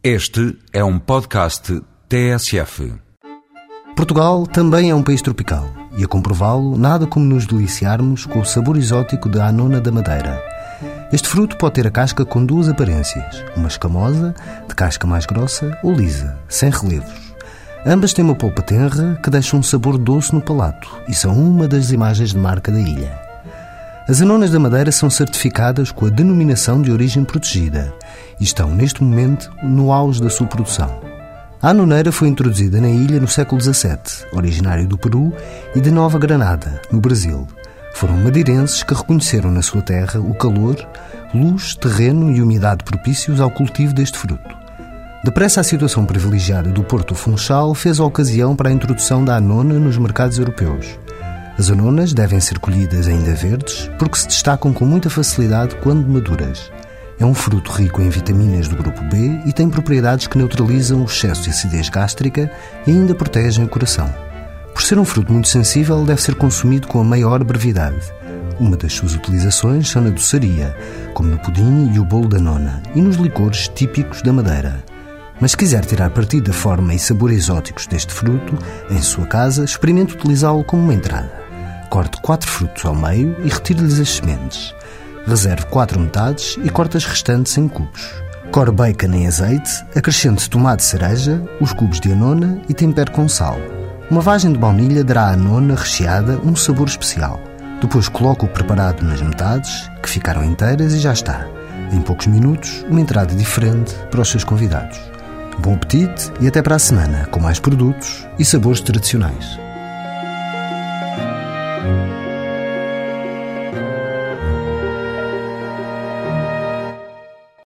Este é um podcast TSF. Portugal também é um país tropical e, a comprová-lo, nada como nos deliciarmos com o sabor exótico da anona da madeira. Este fruto pode ter a casca com duas aparências, uma escamosa, de casca mais grossa, ou lisa, sem relevos. Ambas têm uma polpa tenra que deixa um sabor doce no palato e são uma das imagens de marca da ilha. As anonas da Madeira são certificadas com a denominação de origem protegida e estão, neste momento, no auge da sua produção. A anoneira foi introduzida na ilha no século XVII, originário do Peru e de Nova Granada, no Brasil. Foram madeirenses que reconheceram na sua terra o calor, luz, terreno e umidade propícios ao cultivo deste fruto. Depressa, a situação privilegiada do Porto Funchal fez a ocasião para a introdução da anona nos mercados europeus. As anonas devem ser colhidas ainda verdes porque se destacam com muita facilidade quando maduras. É um fruto rico em vitaminas do grupo B e tem propriedades que neutralizam o excesso de acidez gástrica e ainda protegem o coração. Por ser um fruto muito sensível, deve ser consumido com a maior brevidade. Uma das suas utilizações são na doçaria, como no pudim e o bolo da nona, e nos licores típicos da Madeira. Mas se quiser tirar partido da forma e sabor exóticos deste fruto, em sua casa, experimente utilizá-lo como uma entrada. Corte quatro frutos ao meio e retire-lhes as sementes. Reserve quatro metades e corte as restantes em cubos. Core bacon em azeite, acrescente tomate cereja, os cubos de anona e tempere com sal. Uma vagem de baunilha dará à anona recheada um sabor especial. Depois coloque o preparado nas metades, que ficaram inteiras e já está. Em poucos minutos, uma entrada diferente para os seus convidados. Bom apetite e até para a semana, com mais produtos e sabores tradicionais.